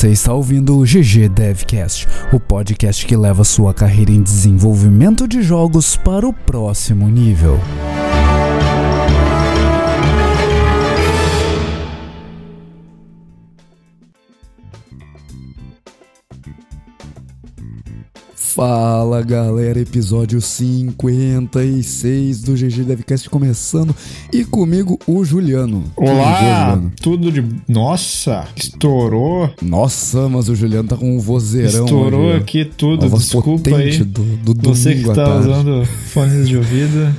Você está ouvindo o GG Devcast, o podcast que leva sua carreira em desenvolvimento de jogos para o próximo nível. Fala galera, episódio 56 do GG Devcast começando e comigo o Juliano. Olá, Juliano? tudo de. Nossa, estourou. Nossa, mas o Juliano tá com um vozeirão. Estourou hoje, aqui tudo. Uma Desculpa aí. do, do Você que tá usando fones de ouvido.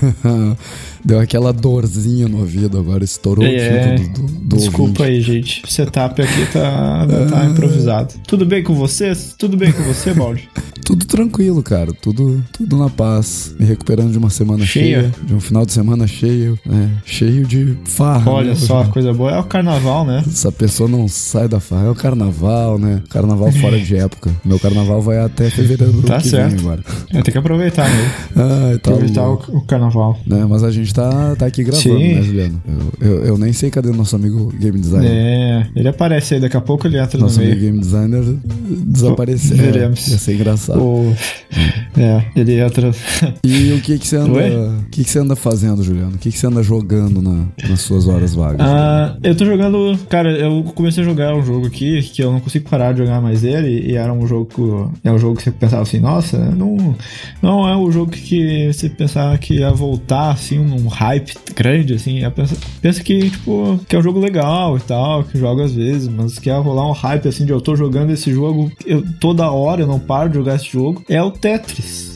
Deu aquela dorzinha no ouvido agora, estourou É, aqui do, do, do Desculpa ouvinte. aí, gente. O setup aqui tá, tá improvisado. Tudo bem com vocês? Tudo bem com você, Baldi? Tudo tranquilo, cara. Tudo, tudo na paz. Me recuperando de uma semana cheia. Cheia. de um final de semana cheio, né? Cheio de farra. Olha né, só, coisa boa. É o carnaval, né? Essa pessoa não sai da farra. É o carnaval, né? Carnaval fora de época. Meu carnaval vai até fevereiro do Tá que certo. vem agora. Tem que aproveitar. Ai, tá Aproveitar o, o carnaval. Né, mas a gente tá, tá aqui gravando, Sim. né, Juliano? Eu, eu, eu nem sei cadê o nosso amigo game designer. É, ele aparece aí, daqui a pouco ele entra Nosso no amigo meio. game designer desapareceu. Veremos. É, ia ser engraçado. O... É, ele entra. E o que que você anda, o que que você anda fazendo, Juliano? O que que você anda jogando na- nas suas horas vagas? Ah, eu tô jogando. Cara, eu comecei a jogar um jogo aqui que eu não consigo parar de jogar mais ele. E era um jogo. que- É um jogo que você pensava assim, nossa, não, não é um jogo que você pensava que ia voltar assim, num hype grande, assim. É, Pensa, pensa que, tipo, que é um jogo legal e tal, que joga às vezes, mas que ia rolar um hype assim de eu tô jogando esse jogo eu, toda hora, eu não paro de jogar esse jogo. É o Tetris.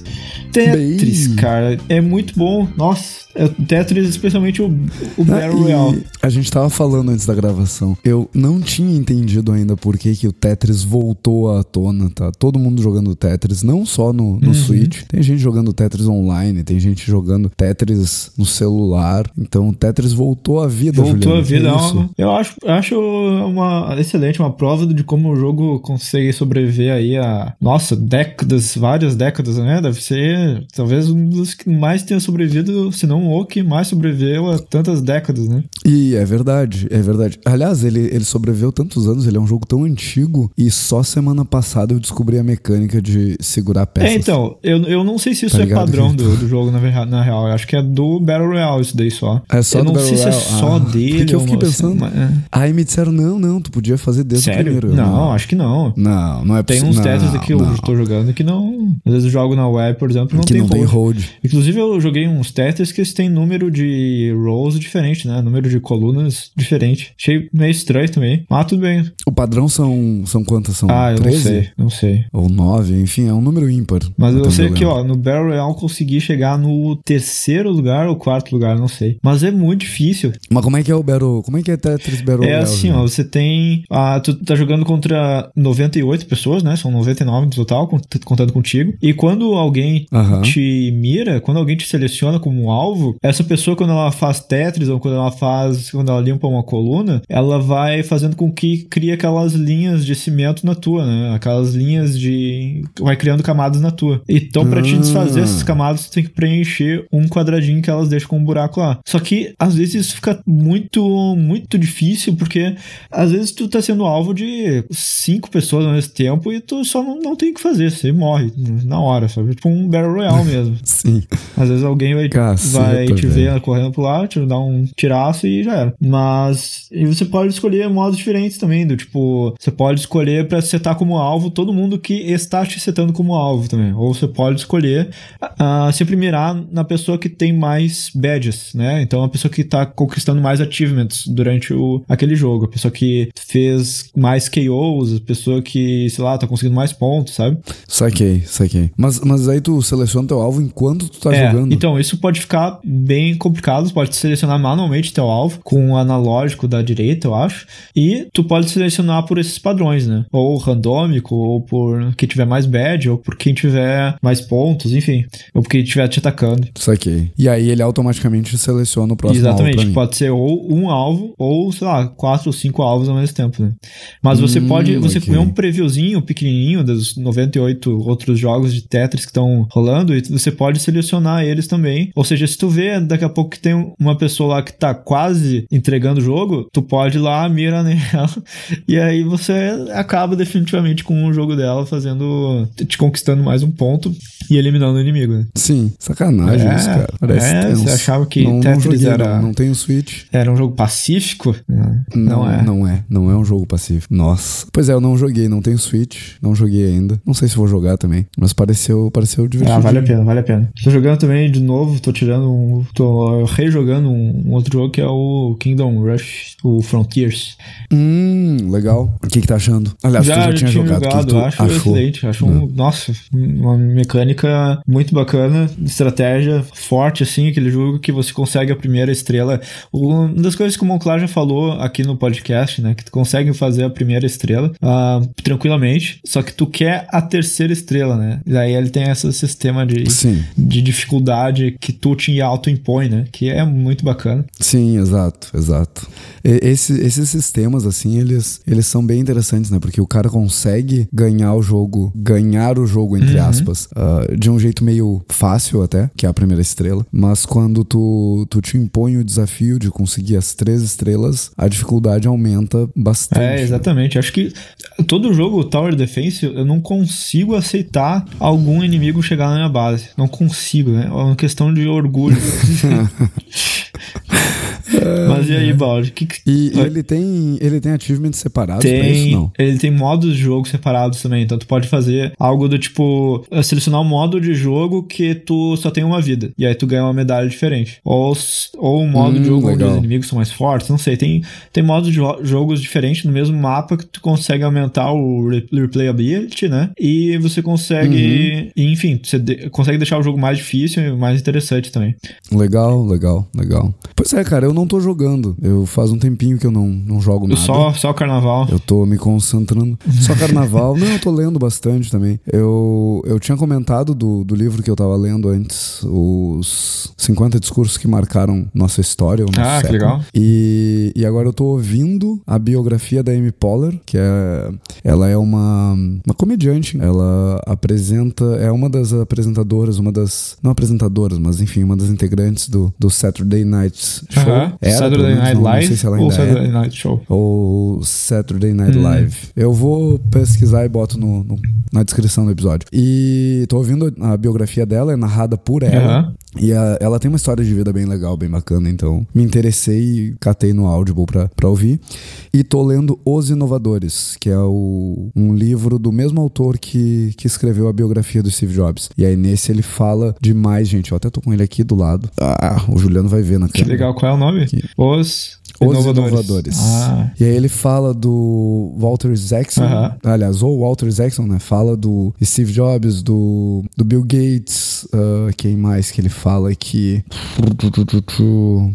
Tetris, Bem. cara, é muito bom. Nossa, é Tetris, especialmente o, o Ah, Battle e Royale. a gente tava falando antes da gravação. Eu não tinha entendido ainda por que, que o Tetris voltou à tona, tá? Todo mundo jogando Tetris, não só no, no Uhum. Switch. Tem gente jogando Tetris online, tem gente jogando Tetris no celular. Então o Tetris voltou à vida, Voltou a vida. É isso? uma- eu acho, acho uma excelente, uma prova de como o jogo consegue sobreviver aí a, nossa, décadas, várias décadas, né? Deve ser talvez um dos que mais tenha sobrevivido, se não o que mais sobreviveu a tantas décadas, né? E é verdade, é verdade. Aliás, ele, ele sobreviveu tantos anos, ele é um jogo tão antigo. E só semana passada eu descobri a mecânica de segurar peças. É, então, eu, eu não sei se isso Tá é ligado padrão do, do jogo, na, na real. Eu acho que é do Battle Royale isso daí só. É só eu não sei Battle se é Royale? só Ah, dele porque eu fiquei não, pensando- Assim, mas, é. Aí me disseram, não, não, tu podia fazer desde o Sério? primeiro. Eu, Não, acho que não. Não, não é Tem possível. uns Tetris não, aqui que eu não. estou jogando que não. Às vezes eu jogo na web, por exemplo, não que tem não tem hold. hold. Inclusive, eu joguei uns Tetris que eles têm número de rows diferente, né? Número de colunas diferente. Achei meio estranho também. Mas tudo bem. O padrão são, são quantas? São Ah, eu 13? não sei, não sei. Ou 9, enfim, é um número ímpar. Mas eu sei que, ó, no Battle Royale consegui chegar no terceiro lugar ou quarto lugar, não sei. Mas é muito difícil. Mas como é que é o Battle... Como é que é Tetris Battle É Royale, assim, né? ó, você tem. Ah, tu tá jogando contra 98 pessoas, né? São 99 no total, cont- contando contigo. E quando alguém Aham. te mira, quando alguém te seleciona como um alvo, essa pessoa, quando ela faz Tetris ou quando ela faz. Quando ela limpa uma coluna, ela vai fazendo com que crie aquelas linhas de cimento na tua, né? Aquelas linhas de. Vai criando camadas na tua. Então, pra te Ah. desfazer essas camadas, tu tem que preencher um quadradinho que elas deixam com um buraco lá. Só que, às vezes, isso fica muito, muito difícil, porque às vezes tu tá sendo alvo de cinco pessoas ao mesmo tempo e tu só não, não tem o que fazer, você morre na hora, sabe? Tipo um Battle Royale mesmo. Sim. Às vezes alguém vai, Caceta, vai te velho. ver correndo pro lado, te dar um tiraço e já era. Mas e você pode escolher modos diferentes também, do tipo, você pode escolher pra setar como alvo todo mundo que está te setando como alvo também. Ou você pode escolher ah, sempre mirar na pessoa que tem mais badges, né? Então a pessoa que tá conquistando mais achievements durante o, aquele jogo, a pessoa que fez mais KOs, a pessoa que, sei lá, tá conseguindo mais pontos, sabe? Saquei, saquei. Mas, mas aí tu seleciona teu alvo enquanto tu tá É, jogando. Então, isso pode ficar bem complicado. Você pode selecionar manualmente teu alvo com o analógico da direita, eu acho. E tu pode selecionar por esses padrões, né? Ou randômico, ou por quem tiver mais badge, ou por quem tiver mais pontos, enfim. Ou por quem estiver te atacando. Saquei. E aí ele automaticamente seleciona o próximo alvo Exatamente, pra mim. pode ser ou um alvo, ou, sei lá, quatro ou cinco alvos ao mesmo tempo, né? Mas você Hum, pode, você ok. vê um previewzinho pequenininho dos 98 outros jogos de Tetris que estão rolando e você pode selecionar eles também. Ou seja, se tu vê daqui a pouco que tem uma pessoa lá que tá quase entregando o jogo, tu pode ir lá, mira nela, e aí você acaba definitivamente com o jogo dela, fazendo. te conquistando mais um ponto e eliminando o inimigo, né? Sim, sacanagem É, isso, cara. Parece é, tenso. você achava que não, não Tetris joguei, era- não, não tem o Switch. Era um jogo pacífico? Não, não é. Não é, não é um jogo pacífico. Nossa. Pois é, eu não joguei, não tenho Switch, não joguei ainda. Não sei se vou jogar também, mas pareceu, pareceu divertido. Ah, vale a pena, vale a pena. Tô jogando também de novo, tô tirando um. tô rejogando um, um outro jogo que é o Kingdom Rush, o Frontiers. Hum, legal. O que que tá achando? Aliás, tu já tinha jogado. o que que tu acho achou? excelente. Acho um, nossa, uma mecânica muito bacana, estratégia forte, assim, aquele jogo que você consegue a primeira estrela. Uma das coisas que o Monclar já falou aqui no podcast, né? Que tu consegue fazer a primeira estrela ah, tranquilamente, só que tu quer a terceira estrela, né? E daí ele tem esse sistema de, Sim, de dificuldade que tu te auto-impõe, né? Que é muito bacana. sim, exato, exato. E- esse- esses sistemas, assim, eles, eles são bem interessantes, né? Porque o cara consegue ganhar o jogo, ganhar o jogo, entre Uhum. aspas, ah, de um jeito meio fácil até, que é a primeira estrela. Mas quando tu, tu te impõe o desafio de conseguir as três estrelas, a dificuldade aumenta bastante. É, exatamente. Acho que todo jogo Tower Defense eu não consigo aceitar algum inimigo chegar na minha base. Não consigo, né? É uma questão de orgulho. Mas e aí, Baldi? Que que... E ele tem, ele tem achievements separados pra isso? Tem, Não. ele tem modos de jogo separados também, então tu pode fazer algo do tipo eh, selecionar um modo de jogo que tu só tem uma vida e aí tu ganha uma medalha diferente, ou, ou um modo Hum, de jogo onde legal. os inimigos são mais fortes, não sei, tem tem modos de jo- jogos diferentes no mesmo mapa que tu consegue aumentar o re- replayability, né? E você consegue, e, enfim, você de- consegue deixar o jogo mais difícil e mais interessante também. Legal, legal, legal. Pois é, cara, eu não tô jogando. Eu faz um tempinho que eu não, não jogo nada. Só só o carnaval. Eu tô me concentrando. Só carnaval. não, eu tô lendo bastante também. Eu, eu tinha comentado do, do livro que eu tava lendo antes, os 50 discursos que marcaram nossa história. Ah, que século. legal. E, e agora eu tô ouvindo a biografia da Amy Poehler, que é. Ela é uma, uma comediante. Ela apresenta. É uma das apresentadoras, uma das. Não apresentadoras, mas enfim, uma das integrantes do, do Saturday Night Show. Era, Saturday Night não, Live não sei se ela ou ainda é Saturday Night Show? ou Saturday Night Hum. Live. Eu vou pesquisar e boto no, no- na descrição do episódio. E tô ouvindo a biografia dela, é narrada por ela. Aham. E a- ela tem uma história de vida bem legal, bem bacana, então me interessei e catei no Audible pra, pra ouvir. E tô lendo Os Inovadores, que é o- um livro do mesmo autor que, que escreveu a biografia do Steve Jobs. E aí nesse ele fala demais, gente. Eu até tô com ele aqui do lado. Ah, o Juliano vai ver na Que câmera. legal, qual é o nome? Os Os Inovadores. Inovadores. Ah, E aí ele fala do Walter Isaacson, Aham. aliás, ou Walter Isaacson, né? Fala do Steve Jobs, do, do Bill Gates, ah, quem mais que ele fala aqui?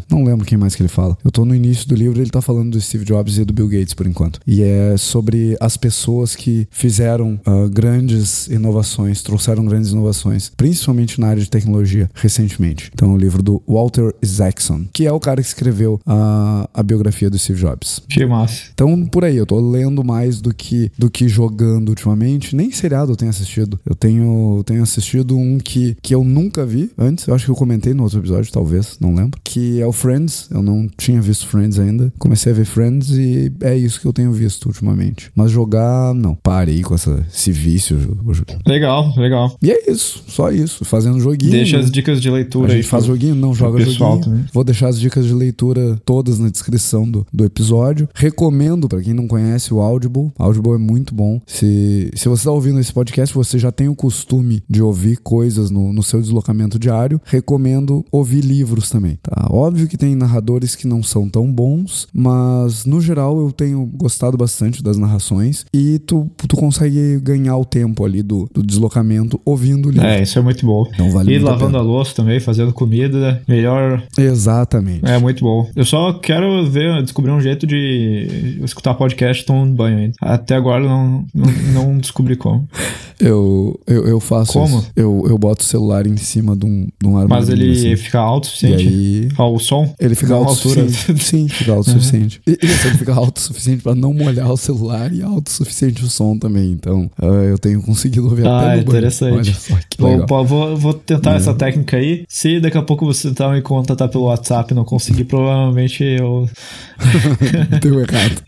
Não lembro quem mais que ele fala. Eu tô no início do livro, ele tá falando do Steve Jobs e do Bill Gates por enquanto. E é sobre as pessoas que fizeram ah, grandes inovações, trouxeram grandes inovações, principalmente na área de tecnologia, recentemente. Então, o livro do Walter Isaacson, que é o cara que escreveu a, a biografia do Steve Jobs. que massa. Então, por aí, eu tô lendo mais do que, do que jogando ultimamente. Nem seriado eu tenho assistido. Eu tenho, tenho assistido um que, que eu nunca vi antes. Eu acho que eu comentei no outro episódio, talvez, não lembro. Que é o Friends. Eu não tinha visto Friends ainda. Comecei a ver Friends e é isso que eu tenho visto ultimamente. Mas jogar, não. Parei com essa, esse vício. Legal, legal. E é isso, só isso. Fazendo joguinho. Deixa né? as dicas de leitura A aí. gente faz joguinho, não joga pessoal joguinho. também. Vou deixar as dicas de leitura todas na descrição do, do episódio. Recomendo, pra quem não conhece, o Audible. Audible é muito bom. Se, se você tá ouvindo esse podcast, você já tem o costume de ouvir coisas no, no seu deslocamento diário. Recomendo ouvir livros também, tá? Óbvio que tem narradores que não são tão bons, mas no geral eu tenho gostado bastante das narrações e tu, tu consegue ganhar o tempo ali do, do deslocamento ouvindo o livro. É, isso é muito bom. Então vale e a lavando pena. a louça também, fazendo comida, melhor. Exatamente. É muito bom. Eu só quero ver, descobrir um jeito de escutar podcast tomando banho ainda. Até agora não, não, não descobri como. Eu, eu, eu faço Como? isso. Eu, eu boto o celular em cima de um, de um arma Mas ele assim. fica alto o suficiente? aí. O som? Ele fica alto o altura. suficiente. Sim, fica alto o suficiente. E, e assim, ele fica alto o suficiente pra não molhar o celular e alto o suficiente o som também. Então, ah, eu tenho conseguido ouvir Ah, até no banho. interessante. Olha só que Vou, legal. vou, vou- vou tentar É. essa técnica aí. Se daqui a pouco você tentar me contatar pelo WhatsApp e não conseguir, provavelmente eu. Deu errado.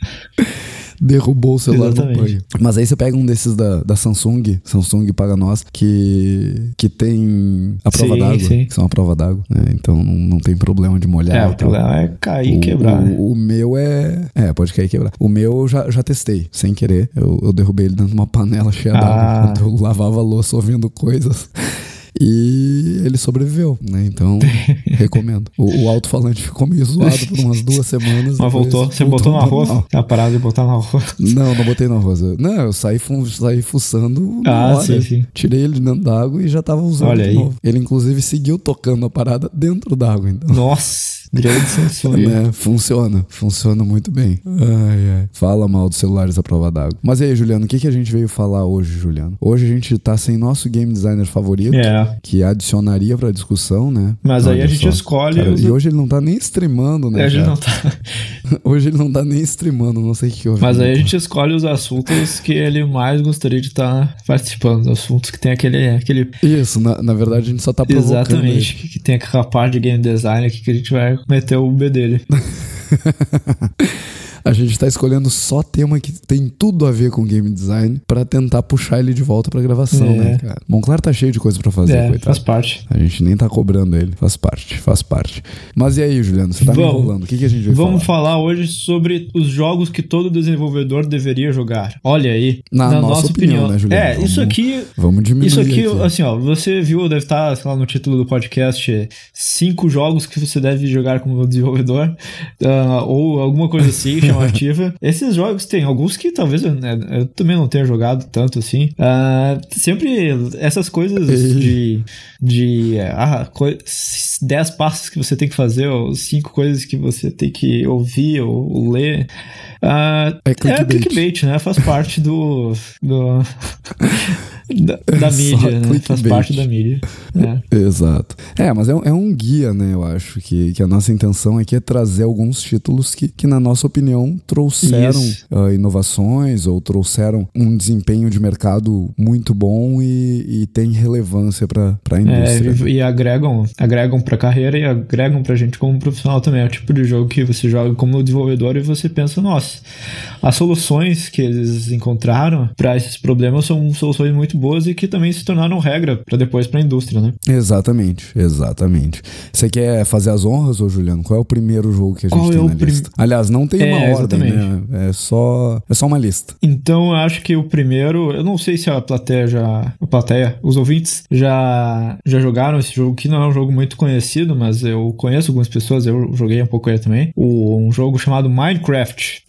Derrubou o celular Exatamente. no banho. Mas aí você pega um desses da, da Samsung, Samsung paga nós, que, que tem a prova d'água, que são a prova d'água, né? Então não, não tem problema de molhar É, o problema é cair e O- quebrar. né? O, o meu é. É, pode cair e quebrar. O meu eu já, já testei, sem querer. Eu, eu derrubei ele dentro de uma panela cheia Ah. d'água eu lavava a louça ouvindo coisas. E ele sobreviveu, né? Então, recomendo. O, o alto-falante ficou meio zoado por umas duas semanas. Mas voltou. Você botou no arroz? normal. A parada de botar no arroz. Não, não botei no arroz. Não, eu saí, fu saí fuçando. Ah, hora. sim, sim. Tirei ele dentro d'água e já tava usando Olha de aí. novo. Ele, inclusive, seguiu tocando a parada dentro d'água. Então. Nossa, grande Samsung. Né? Funciona, funciona muito bem. Ai, ai. Fala mal dos celulares à prova d'água. Mas e aí, Juliano, o que, que a gente veio falar hoje, Juliano? Hoje a gente tá sem nosso game designer favorito, É. que adicionaria pra discussão, né? Mas aí Olha a gente só. escolhe. Cara, os- E hoje ele não tá nem streamando, né? a gente cara? não tá. Hoje ele não tá nem streamando, não sei o que houve. Mas aí a gente escolhe os assuntos que ele mais gostaria de estar participando. Os assuntos que tem aquele. aquele Isso, na, na verdade a gente só tá provocando exatamente. ele. Que, que tem aquela parte de game design aqui que a gente vai meter o B dele. A gente tá escolhendo só tema que tem tudo a ver com game design pra tentar puxar ele de volta pra gravação, É. né, cara? Monclar tá cheio de coisa pra fazer, é, coitado. faz parte. A gente nem tá cobrando ele. Faz parte, faz parte. Mas e aí, Juliano? Você tá me Vamos. enrolando. O que, que a gente vai Vamos falar? falar hoje sobre os jogos que todo desenvolvedor deveria jogar. Olha aí. Na nossa opinião, né, Juliano? É, Vamos- isso aqui. Vamos diminuir Isso aqui, aqui. assim, ó, você viu, deve estar, sei lá, no título do podcast, cinco jogos que você deve jogar como desenvolvedor, ah, ou alguma coisa assim, Esses jogos tem alguns que talvez eu, né, eu também não tenha jogado tanto assim. Ah, sempre essas coisas de, de ah, coi- 10 passos que você tem que fazer, ou cinco coisas que você tem que ouvir ou ler. Ah, É é clickbait. clickbait, né? Faz parte do. do da, da É mídia, né? Faz clickbait. parte da mídia. né? Exato. É, mas é, um- é um guia, né? Eu acho que, que a nossa intenção aqui é trazer alguns títulos que, que na nossa opinião, trouxeram Isso. ah, inovações ou trouxeram um desempenho de mercado muito bom e, e tem relevância para a indústria. É, e, e agregam, agregam pra carreira e agregam pra gente como profissional também. É o tipo de jogo que você joga como desenvolvedor e você pensa, nossa, as soluções que eles encontraram pra esses problemas são soluções muito boas e que também se tornaram regra pra depois pra indústria, né? Exatamente, exatamente. Você quer fazer as honras, ô Juliano? Qual é o primeiro jogo que a gente Qual tem é na prim- lista? Aliás, não tem uma É, ordem, exatamente. né? É só, é só uma lista. Então eu acho que o primeiro, eu não sei se a plateia já, a plateia, os ouvintes já já jogaram esse jogo que não é um jogo muito conhecido, mas eu conheço algumas pessoas, eu joguei um pouco ele também. O, um jogo chamado Minecraft.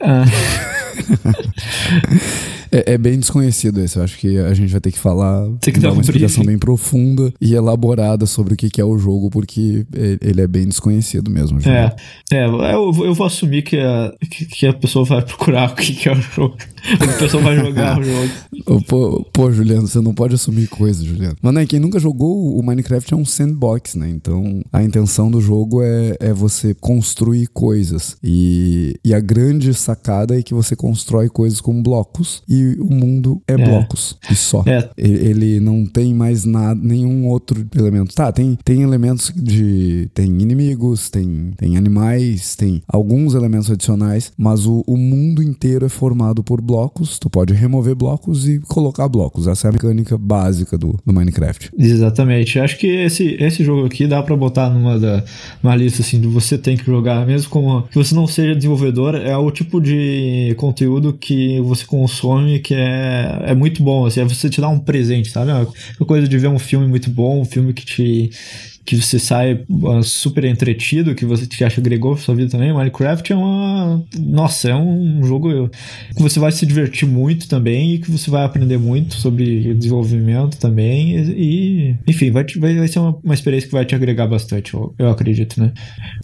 Ah, É, é bem desconhecido esse. Eu acho que a gente vai ter que falar, Tem que dar dar uma um explicação briefing. bem profunda e elaborada sobre o que é o jogo, porque ele é bem desconhecido mesmo. É, é eu, eu vou assumir que a, que, que a pessoa vai procurar o que, é o jogo. A pessoa vai jogar o jogo. Pô, pô, Juliano, você não pode assumir coisas, Juliano. Mas né, quem nunca jogou, o Minecraft é um sandbox, né? Então a intenção do jogo é, é você construir coisas. E, e a grande sacada é que você constrói coisas com blocos e o mundo é, blocos. E só. É. Ele não tem mais nada, nenhum outro elemento. Tá, tem, tem elementos de. Tem inimigos, tem, tem animais, tem alguns elementos adicionais, mas o, o mundo inteiro é formado por blocos. Tu pode remover blocos e colocar blocos. Essa é a mecânica básica do, do Minecraft. Exatamente. Acho que esse, esse jogo aqui dá pra botar numa, da, numa lista assim do você tem que jogar, mesmo como que você não seja desenvolvedor, é o tipo de conteúdo que você consome que é, é muito bom. Assim, é você te dar um presente, sabe? É uma coisa de ver um filme muito bom, um filme que te que você sai ah, super entretido, que você que acha que agregou pra sua vida também. Minecraft é uma. Nossa, é um jogo que você vai se divertir muito também e que você vai aprender muito sobre desenvolvimento também. E, enfim, vai, te- vai, vai ser uma, uma experiência que vai te agregar bastante, eu, eu acredito, né?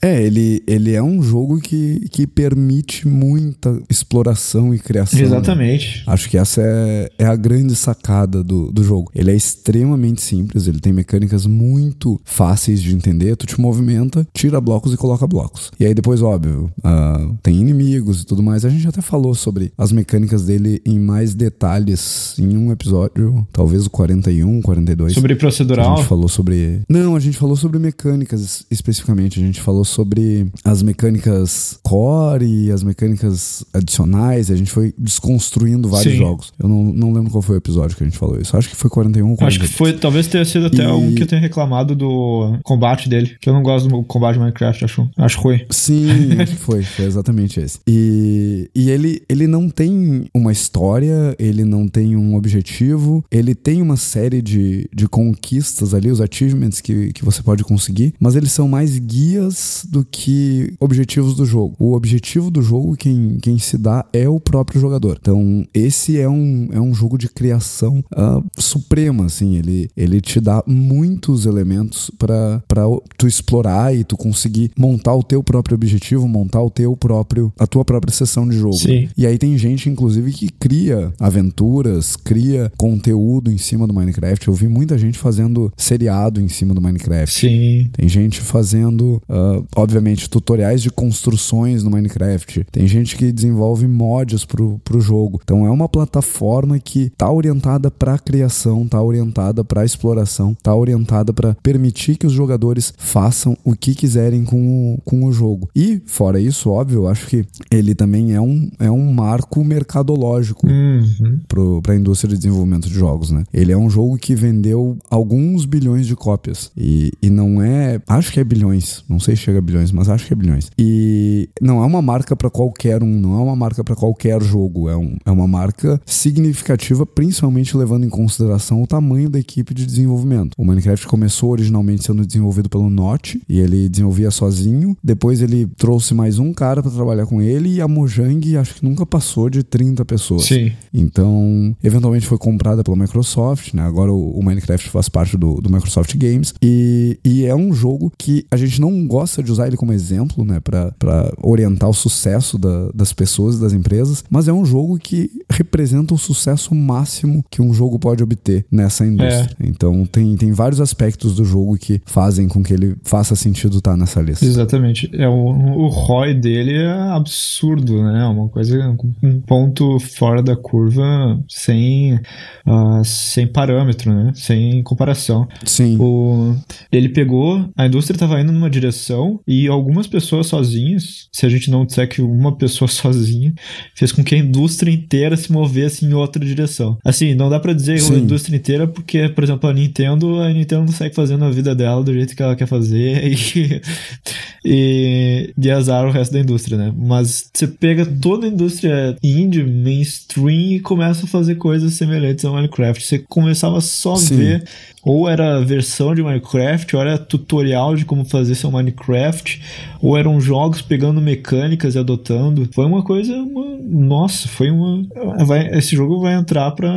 É, ele, ele é um jogo que, que permite muita exploração e criação. né? Exatamente. Acho que essa é, é a grande sacada do, do jogo. Ele é extremamente simples, ele tem mecânicas muito fáceis de entender. Tu te movimenta, tira blocos e coloca blocos. E aí depois, óbvio, uh, tem inimigos e tudo mais. A gente até falou sobre as mecânicas dele em mais detalhes em um episódio, talvez o 41, 42. Sobre procedural? A gente falou sobre. Não, a gente falou sobre mecânicas especificamente. A gente falou sobre as mecânicas core e as mecânicas adicionais. A gente foi desconstruindo vários Sim. jogos. Eu não, não lembro qual foi o episódio que a gente falou isso. Acho que foi 41 ou 42. Acho que foi, talvez tenha sido até e... um que eu tenha reclamado do combate dele. Que eu não gosto do combate de Minecraft, acho, acho ruim. Sim, acho que foi. Foi exatamente esse. E, e ele, ele não tem uma história, ele não tem um objetivo, ele tem uma série de, de conquistas ali, os achievements que, que você pode conseguir, mas eles são mais guias do que objetivos do jogo. O objetivo do jogo, quem, quem se dá é o próprio jogador. Então, esse é um, é um jogo de criação uh, suprema, assim. Ele, ele te dá muitos elementos para tu explorar e tu conseguir montar o teu próprio objetivo, montar o teu próprio, a tua própria sessão de jogo. Sim. E aí tem gente, inclusive, que cria aventuras, cria conteúdo em cima do Minecraft. Eu vi muita gente fazendo seriado em cima do Minecraft. Sim. Tem gente fazendo, uh, obviamente, tutoriais de construções no Minecraft. Tem gente que desenvolve mods pro, pro jogo. Então é uma plataforma que tá orientada para criação, tá orientada para exploração, tá orientada para permitir que os jogadores façam o que quiserem com o, com o jogo. E, fora isso, óbvio, eu acho que ele também é um, é um marco mercadológico uhum. para a indústria de desenvolvimento de jogos, né? Ele é um jogo que vendeu alguns bilhões de cópias. E, e não é. Acho que é bilhões. Não sei se chega a bilhões, mas acho que é bilhões. E não é uma marca para qualquer um, não é uma marca para qualquer jogo. É, um, é uma marca significativa, principalmente levando em consideração o tamanho da equipe de desenvolvimento. O Minecraft começou originalmente sendo desenvolvido pelo Notch e ele desenvolvia sozinho. Depois ele trouxe mais um cara para trabalhar com ele e a Mojang acho que nunca passou de 30 pessoas. Sim. Então, eventualmente foi comprada pela Microsoft, né? Agora o, o Minecraft faz parte do, do Microsoft Games e, e é um jogo que a gente não gosta de usar ele como exemplo, né? Para orientar o sucesso da, das pessoas e das empresas, mas é um jogo que representa o sucesso máximo que um jogo pode obter nessa indústria. É. Então tem, tem vários aspectos do jogo que fazem com que ele faça sentido estar nessa lista. Exatamente. É, o, o ROI dele é absurdo, né? É uma coisa, um ponto fora da curva sem, uh, sem parâmetro, né? Sem comparação. Sim. O, ele pegou, a indústria estava indo numa direção e algumas pessoas sozinhas, se a gente não disser que uma pessoa sozinha, fez com que a indústria inteira se movesse em outra direção. Assim, não dá para dizer Sim. a indústria inteira porque, por exemplo, a Nintendo, a Nintendo segue fazendo a vida dela do jeito que ela quer fazer e, e de azar o resto da indústria, né? Mas você pega toda a indústria indie, mainstream e começa a fazer coisas semelhantes ao Minecraft. Você começava só a ver ou era versão de Minecraft, ou era tutorial de como fazer seu Minecraft, ou eram jogos pegando mecânicas e adotando. Foi uma coisa, uma, nossa, foi uma. Vai, esse jogo vai entrar para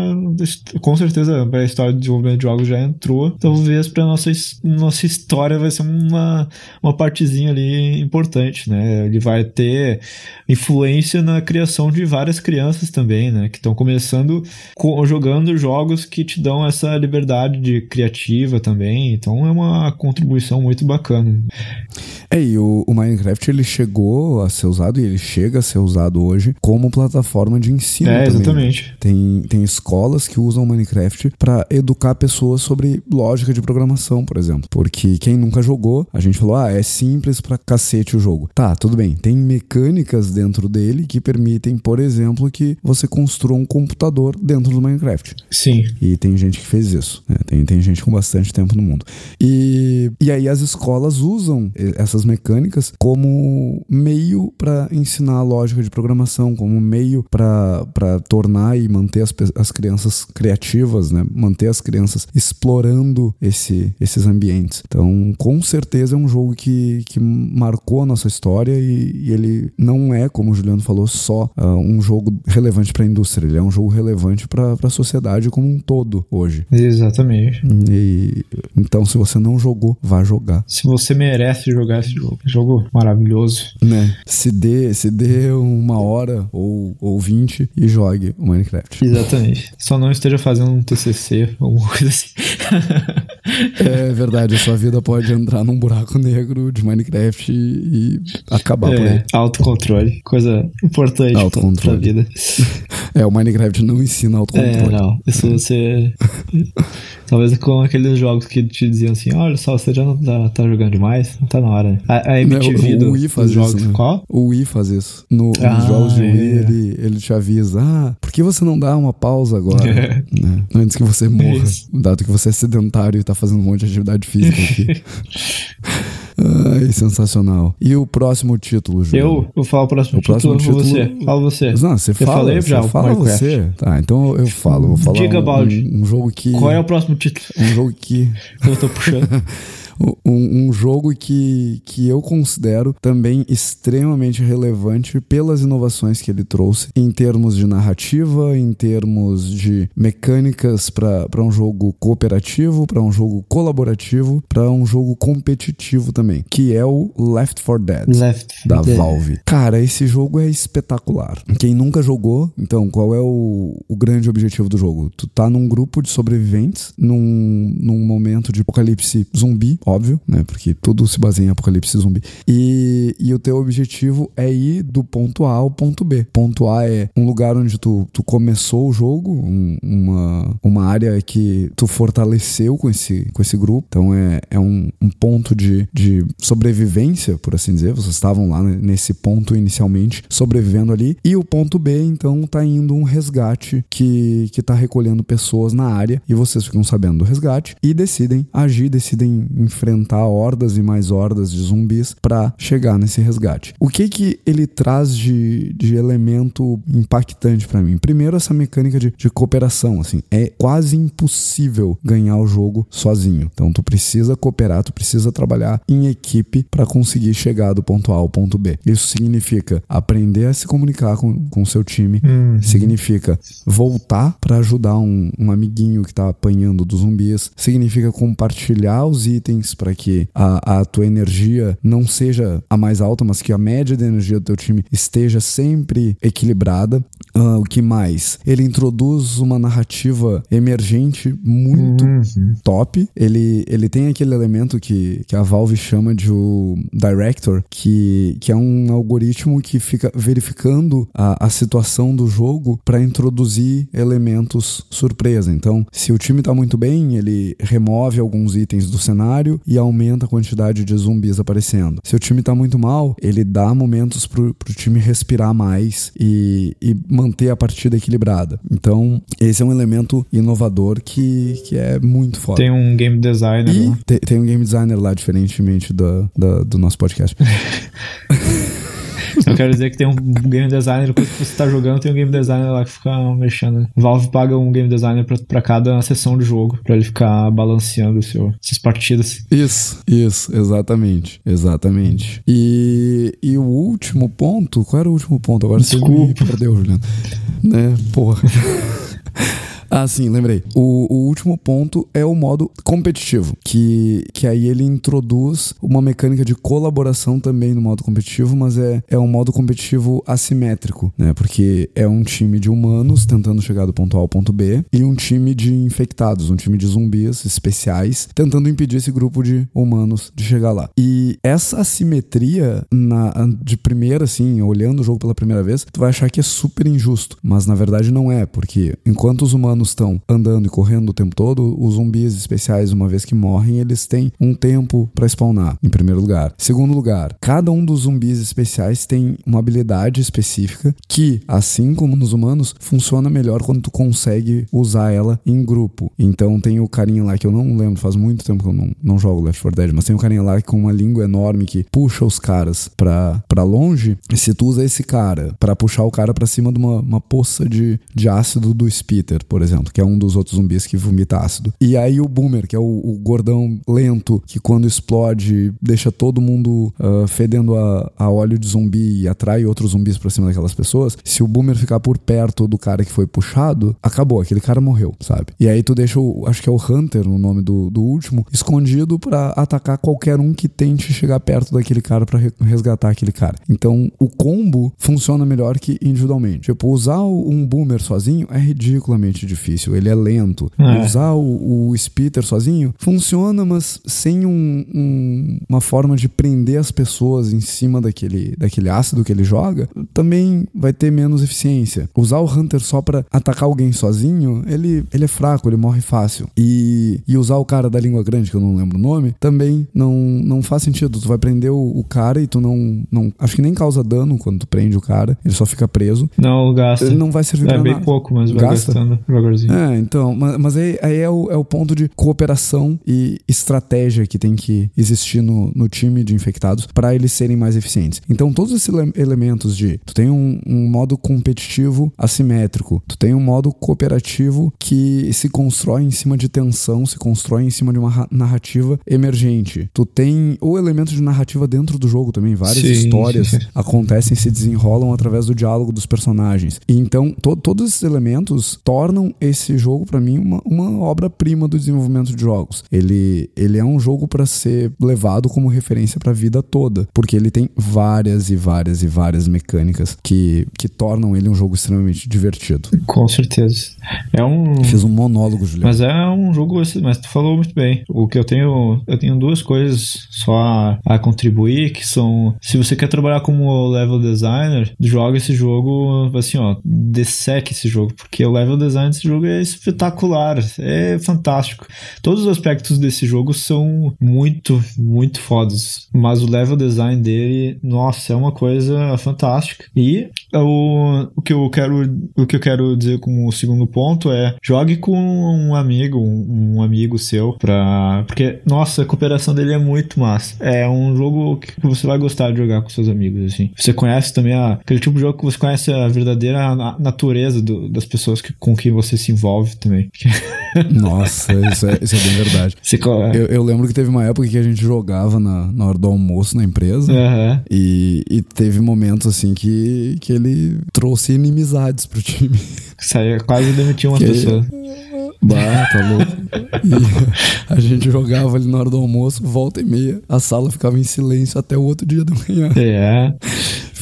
com certeza para a história de desenvolvimento de jogos já entrou. Talvez para nossa nossa história vai ser uma uma partezinha ali importante, né? Ele vai ter influência na criação de várias crianças também, né? Que estão começando jogando jogos que te dão essa liberdade de criativa também, então é uma contribuição muito bacana. É, e o, o, Minecraft ele chegou a ser usado e ele chega a ser usado hoje como plataforma de ensino. É, também. exatamente. Tem, tem escolas que usam o Minecraft para educar pessoas sobre lógica de programação, por exemplo. Porque quem nunca jogou, a gente falou, ah, é simples pra cacete o jogo. Tá, tudo bem. Tem mecânicas dentro dele que permitem, por exemplo, que você construa um computador dentro do Minecraft. Sim. E tem gente que fez isso. Né? Tem, tem gente com bastante tempo no mundo. E, e aí as escolas usam essas mecânicas como meio para ensinar a lógica de programação, como meio para tornar e manter as, as crianças criativas, né? manter as crianças explorando esse, esses ambientes. Então, com certeza é um jogo que, que marcou a nossa história e, e ele não é, como o Juliano falou, só uh, um jogo relevante para a indústria, ele é um jogo relevante para a sociedade como um todo hoje. Exatamente. E, então, se você não jogou, vá jogar. Se você merece jogar esse jogo. Jogo maravilhoso. Né? Se dê, se dê uma hora ou, ou 20 e jogue o Minecraft. Exatamente. Só não esteja fazendo um TCC, alguma coisa assim. É verdade, a sua vida pode entrar num buraco negro de Minecraft e, e acabar por aí. É, autocontrole. Coisa importante Autocontrole. pra vida. É, o Minecraft não ensina É, autocontrole. não. Isso você. Talvez com aqueles jogos que te diziam assim: olha só, você já não tá, tá jogando demais, não tá na hora. A, a MTV Não, do, o Wii faz jogos. isso, né? Qual? O Wii faz isso. No, Ah, nos jogos de é. Wii, ele, ele te avisa: Ah, por que você não dá uma pausa agora? né? Antes que você morra. Dado que você é sedentário e tá fazendo um monte de atividade física aqui. Ai, sensacional. E o próximo título, Júlio? Eu vou falar o próximo, O próximo título, título- você. Fala você. Não, você Eu fala, falei você já, o fala Minecraft. você. Tá, então eu falo. Vou falar Diga, um, Baldi. um, um jogo que... Qual é o próximo título Um jogo que eu tô puxando? Um, um jogo que, que eu considero também extremamente relevante pelas inovações que ele trouxe em termos de narrativa, em termos de mecânicas para um jogo cooperativo, para um jogo colaborativo, para um jogo competitivo também, que é o Left 4 Dead Left. da Dead. Valve. Cara, esse jogo é espetacular. Quem nunca jogou, então, qual é o, o grande objetivo do jogo? Tu tá num grupo de sobreviventes, num, num momento de apocalipse zumbi, óbvio, né? Porque tudo se baseia em apocalipse zumbi. E, e o teu objetivo é ir do ponto A ao ponto B. Ponto A é um lugar onde tu, tu começou o jogo, um- uma, uma área que tu fortaleceu com esse, com esse grupo. Então é, é um, um ponto de, de sobrevivência, por assim dizer. Vocês estavam lá né, nesse ponto inicialmente, sobrevivendo ali. E o ponto B, então, tá indo um resgate que, que tá recolhendo pessoas na área. E vocês ficam sabendo do resgate e decidem agir, decidem enfrentar hordas e mais hordas de zumbis para chegar nesse resgate. O que que ele traz de, de elemento impactante para mim? Primeiro, essa mecânica de, de cooperação, assim, é quase impossível ganhar o jogo sozinho. Então, tu precisa cooperar, tu precisa trabalhar em equipe para conseguir chegar do ponto A ao ponto B. Isso significa aprender a se comunicar com o seu time, Uhum. significa voltar para ajudar um, um amiguinho que tá apanhando dos zumbis, significa compartilhar os itens para que a, a tua energia não seja a mais alta, mas que a média de energia do teu time esteja sempre equilibrada. Ah, o que mais? Ele introduz uma narrativa emergente muito Uhum. top. Ele, ele tem aquele elemento que, que a Valve chama de o Director, que, que é um algoritmo que fica verificando a, a situação do jogo para introduzir elementos surpresa. Então, se o time tá muito bem, ele remove alguns itens do cenário e aumenta a quantidade de zumbis aparecendo. Se o time tá muito mal, ele dá momentos pro, pro time respirar mais e, e manter a partida equilibrada. Então, esse é um elemento inovador que, que é muito foda. Tem um game designer E lá. te- tem um game designer lá, diferentemente da, da- do nosso podcast. Eu quero dizer que tem um game designer, que você tá jogando, tem um game designer lá que fica mexendo. Valve paga um game designer pra, pra cada sessão de jogo, pra ele ficar balanceando o seu, suas partidas. Isso, isso, exatamente. Exatamente. E, e o último ponto, qual era o último ponto? Agora Desculpa. perdeu, Juliano. Né, porra. Ah, sim, lembrei. O, o último ponto é o modo competitivo, que, que aí ele introduz uma mecânica de colaboração também no modo competitivo, mas é, é um modo competitivo assimétrico, né? Porque é um time de humanos tentando chegar do ponto A ao ponto B e um time de infectados, um time de zumbis especiais tentando impedir esse grupo de humanos de chegar lá. E essa assimetria na, de primeira, assim, olhando o jogo pela primeira vez, tu vai achar que é super injusto, mas na verdade não é, porque enquanto os humanos estão andando e correndo o tempo todo, os zumbis especiais, uma vez que morrem, eles têm um tempo pra spawnar, em primeiro lugar. Segundo lugar, cada um dos zumbis especiais tem uma habilidade específica que, assim como nos humanos, funciona melhor quando tu consegue usar ela em grupo. Então tem o carinha lá que eu não lembro, faz muito tempo que eu não, não jogo Left 4 Dead, mas tem o carinha lá com uma língua enorme que puxa os caras pra, pra longe. E se tu usa esse cara pra puxar o cara pra cima de uma, uma poça de, de ácido do Spitter, por exemplo exemplo, que é um dos outros zumbis que vomita ácido. E aí o Boomer, que é o, o gordão lento, que quando explode deixa todo mundo uh, fedendo a, a, óleo de zumbi e atrai outros zumbis pra cima daquelas pessoas, se o Boomer ficar por perto do cara que foi puxado, acabou, aquele cara morreu, sabe? E aí tu deixa o, acho que é o Hunter, o nome do, do último, escondido para atacar qualquer um que tente chegar perto daquele cara para resgatar aquele cara. Então o combo funciona melhor que individualmente. Tipo, usar um Boomer sozinho é ridiculamente difícil, ele é lento. É. Usar o, o Spitter sozinho funciona, mas sem um, um, uma forma de prender as pessoas em cima daquele, daquele ácido que ele joga, também vai ter menos eficiência. Usar o Hunter só para atacar alguém sozinho, ele, ele é fraco, ele morre fácil. E, e usar o cara da língua grande, que eu não lembro o nome, também não, não faz sentido. Tu vai prender o, o cara e tu não, não. Acho que nem causa dano quando tu prende o cara, ele só fica preso. Não, gasta. Ele não vai servir é, pra bem nada. pouco, mas vai Gasta? gastando devagarzinho. É, então, mas, mas aí, aí é, o, é o ponto de cooperação e estratégia que tem que existir no, no time de infectados para eles serem mais eficientes. Então, todos esses ele- elementos de tu tem um, um modo competitivo assimétrico, tu tem um modo cooperativo que se constrói em cima de tensão, se constrói em cima de uma ra- narrativa emergente. Tu tem o elemento de narrativa dentro do jogo também, várias Sim, histórias acontecem e se desenrolam através do diálogo dos personagens. E então, to- todos esses elementos tornam esse jogo, pra mim, uma, uma obra-prima do desenvolvimento de jogos. Ele, ele é um jogo pra ser levado como referência pra vida toda, porque ele tem várias e várias e várias mecânicas que, que tornam ele um jogo extremamente divertido. Com certeza. É um. Fiz um monólogo, Juliano. Mas é um jogo, esse- mas tu falou muito bem. O que eu tenho, eu tenho duas coisas só a, a contribuir, que são, se você quer trabalhar como level designer, joga esse jogo, assim, ó, desseque esse jogo, porque o level design desse jogo é espetacular, é fantástico. Todos os aspectos desse jogo são muito, muito fodas, mas o level design dele, nossa, é uma coisa fantástica. E o, o que eu quero, o que eu quero dizer com o segundo ponto é jogue com um amigo, um, um amigo seu, pra, porque nossa, a cooperação dele é muito massa. É um jogo que você vai gostar de jogar com seus amigos, assim. Você conhece também a, aquele tipo de jogo que você conhece a verdadeira na- natureza do- das pessoas que, com quem você se envolve também. Nossa, isso é, isso é bem verdade. Eu, eu lembro que teve uma época que a gente jogava na, na hora do almoço na empresa. Aham. E, e teve momentos assim que, que ele trouxe inimizades pro time. Saía- quase demitiu uma Que- pessoa. Bah, tá louco. E a gente jogava ali na hora do almoço, volta e meia. A sala ficava em silêncio até o outro dia da manhã. É.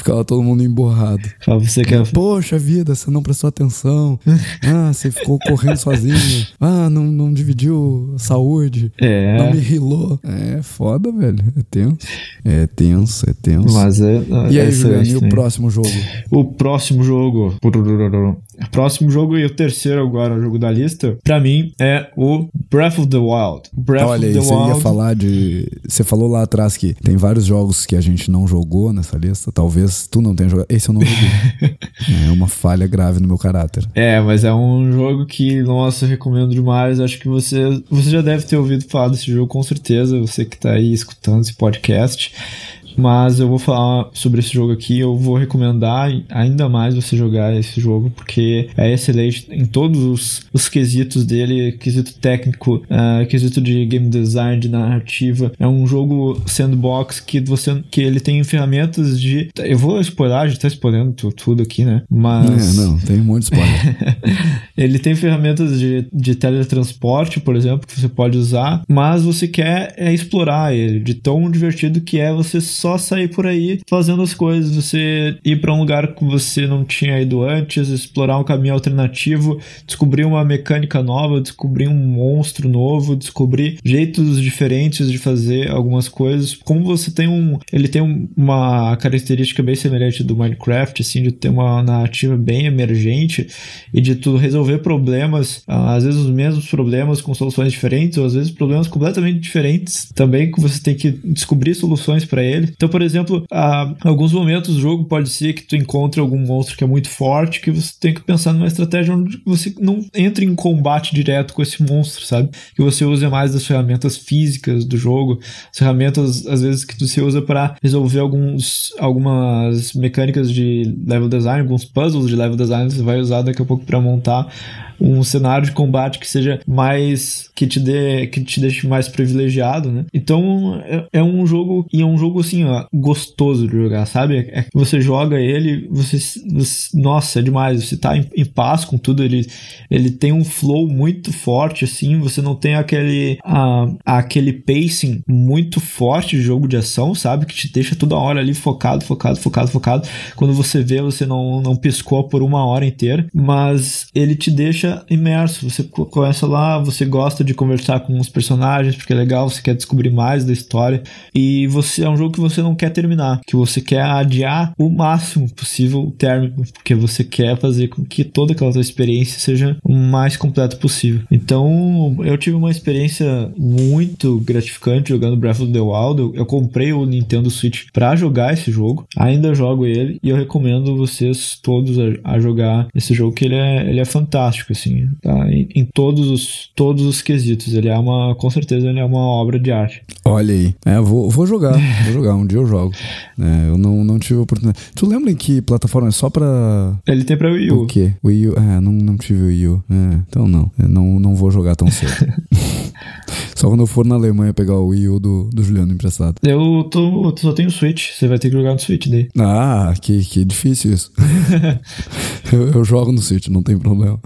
Ficava todo mundo emborrado. Pra você que é Poxa vida, você não prestou atenção. Ah, você ficou correndo sozinho. Ah, não, não dividiu saúde. É. Não me rilou. É foda, velho. É tenso. É tenso, é tenso. Mas é. E é aí, Juliano, e o próximo jogo? O próximo jogo. O próximo jogo e o terceiro agora, o jogo da lista, pra mim é o Breath of the Wild. Breath Olha of the você ia Wild. falar de. Você falou lá atrás que tem vários jogos que a gente não jogou nessa lista. Talvez tu não tenha jogado. Esse eu não joguei. é uma falha grave no meu caráter. É, mas é um jogo que, nossa, eu recomendo demais. Acho que você, você já deve ter ouvido falar desse jogo, com certeza, você que tá aí escutando esse podcast. Mas eu vou falar sobre esse jogo aqui. Eu vou recomendar ainda mais você jogar esse jogo, porque é excelente em todos os, os quesitos dele: quesito técnico, ah, quesito de game design, de narrativa. É um jogo sandbox que você que ele tem ferramentas de. Eu vou spoiler, a gente tá tu- tudo aqui, né? Mas. É, não, tem um monte de spoiler. Ele tem ferramentas de, de teletransporte, por exemplo, que você pode usar, mas você quer é, explorar ele, de tão divertido que é você só sair por aí fazendo as coisas, você ir para um lugar que você não tinha ido antes, explorar um caminho alternativo, descobrir uma mecânica nova, descobrir um monstro novo, descobrir jeitos diferentes de fazer algumas coisas. Como você tem um, ele tem um- uma característica bem semelhante do Minecraft, assim, de ter uma narrativa bem emergente e de tu resolver problemas, ah, às vezes os mesmos problemas com soluções diferentes, ou às vezes problemas completamente diferentes também que você tem que descobrir soluções para ele. Então, por exemplo, a alguns momentos do jogo pode ser que tu encontre algum monstro que é muito forte, que você tem que pensar numa estratégia onde você não entre em combate direto com esse monstro, sabe? Que você use mais das ferramentas físicas do jogo, as ferramentas às vezes que você usa para resolver alguns algumas mecânicas de level design, alguns puzzles de level design você vai usar daqui a pouco para montar um cenário de combate que seja mais que te dê que te deixe mais privilegiado, né? Então é, é um jogo e é um jogo assim, ó, gostoso de jogar, sabe? É você joga ele, você, você nossa, é demais, você tá em, em, paz com tudo, ele ele tem um flow muito forte assim, você não tem aquele uh, aquele pacing muito forte de jogo de ação, sabe? Que te deixa toda hora ali focado, focado, focado, focado. Quando você vê, você não não piscou por uma hora inteira, mas ele te deixa imerso. Você começa lá, você gosta de conversar com os personagens porque é legal, você quer descobrir mais da história e você é um jogo que você não quer terminar, que você quer adiar o máximo possível o término, porque você quer fazer com que toda aquela tua experiência seja o mais completa possível. Então, eu tive uma experiência muito gratificante jogando Breath of the Wild. Eu, comprei o Nintendo Switch para jogar esse jogo, ainda jogo ele e eu recomendo vocês todos a, a jogar esse jogo que ele é, ele é fantástico assim, tá? Em, em, todos os todos os quesitos. Ele é uma, com certeza, ele é uma obra de arte. Olha aí, é, vou, vou jogar, vou jogar. Um dia eu jogo. É, eu não, não tive oportunidade. Tu lembra em que plataforma é só pra. Ele tem pra Wii U. O quê? Wii U? É, não, não tive Wii U. É, então não. Eu não, não vou jogar tão cedo. Só quando eu for na Alemanha pegar o Wii U do, do Juliano emprestado. Eu tô, só tenho Switch. Você vai ter que jogar no Switch daí. Ah, que, que difícil isso. eu, eu jogo no Switch, não tem problema.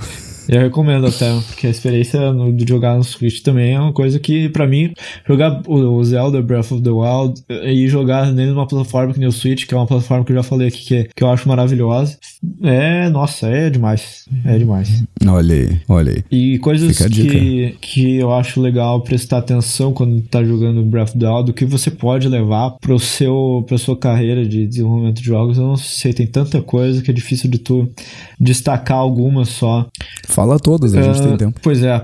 Eu recomendo até, porque a experiência no, de jogar no Switch também é uma coisa que, para mim, jogar o Zelda Breath of the Wild e jogar nele numa plataforma que nem o Switch, que é uma plataforma que eu já falei aqui que, que eu acho maravilhosa, é, nossa, é demais. É demais. Olha aí, olha aí. E coisas que, que eu acho legal prestar atenção quando tá jogando Breath of the Wild, o que você pode levar pro seu, pra sua carreira de desenvolvimento de jogos, eu não sei, tem tanta coisa que é difícil de tu destacar algumas só. Fala todas, a gente uh, tem tempo. Pois é.